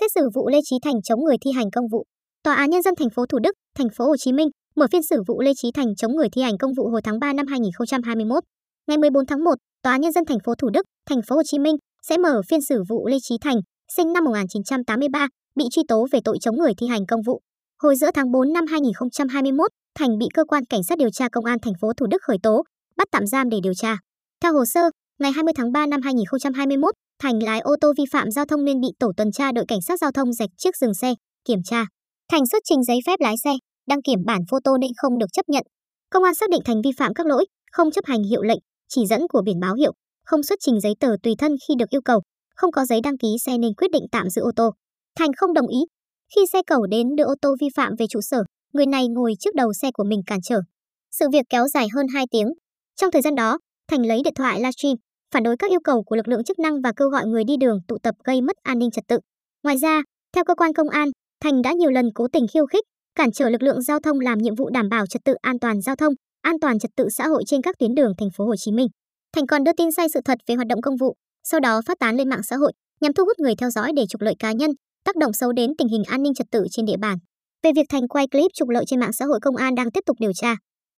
xét xử vụ Lê Chí Thành chống người thi hành công vụ. Tòa án nhân dân thành phố Thủ Đức, thành phố Hồ Chí Minh mở phiên xử vụ Lê Chí Thành chống người thi hành công vụ hồi tháng 3 năm 2021. Ngày 14 tháng 1, Tòa án nhân dân thành phố Thủ Đức, thành phố Hồ Chí Minh sẽ mở phiên xử vụ Lê Chí Thành, sinh năm 1983, bị truy tố về tội chống người thi hành công vụ. Hồi giữa tháng 4 năm 2021, Thành bị cơ quan cảnh sát điều tra công an thành phố Thủ Đức khởi tố, bắt tạm giam để điều tra. Theo hồ sơ, ngày 20 tháng 3 năm 2021, Thành lái ô tô vi phạm giao thông nên bị tổ tuần tra đội cảnh sát giao thông rạch chiếc dừng xe, kiểm tra. Thành xuất trình giấy phép lái xe, đăng kiểm bản photo nên không được chấp nhận. Công an xác định Thành vi phạm các lỗi, không chấp hành hiệu lệnh, chỉ dẫn của biển báo hiệu, không xuất trình giấy tờ tùy thân khi được yêu cầu, không có giấy đăng ký xe nên quyết định tạm giữ ô tô. Thành không đồng ý. Khi xe cầu đến đưa ô tô vi phạm về trụ sở, người này ngồi trước đầu xe của mình cản trở. Sự việc kéo dài hơn 2 tiếng. Trong thời gian đó, Thành lấy điện thoại livestream, phản đối các yêu cầu của lực lượng chức năng và kêu gọi người đi đường tụ tập gây mất an ninh trật tự. Ngoài ra, theo cơ quan công an, Thành đã nhiều lần cố tình khiêu khích, cản trở lực lượng giao thông làm nhiệm vụ đảm bảo trật tự an toàn giao thông, an toàn trật tự xã hội trên các tuyến đường thành phố Hồ Chí Minh. Thành còn đưa tin sai sự thật về hoạt động công vụ, sau đó phát tán lên mạng xã hội nhằm thu hút người theo dõi để trục lợi cá nhân, tác động xấu đến tình hình an ninh trật tự trên địa bàn. Về việc Thành quay clip trục lợi trên mạng xã hội công an đang tiếp tục điều tra.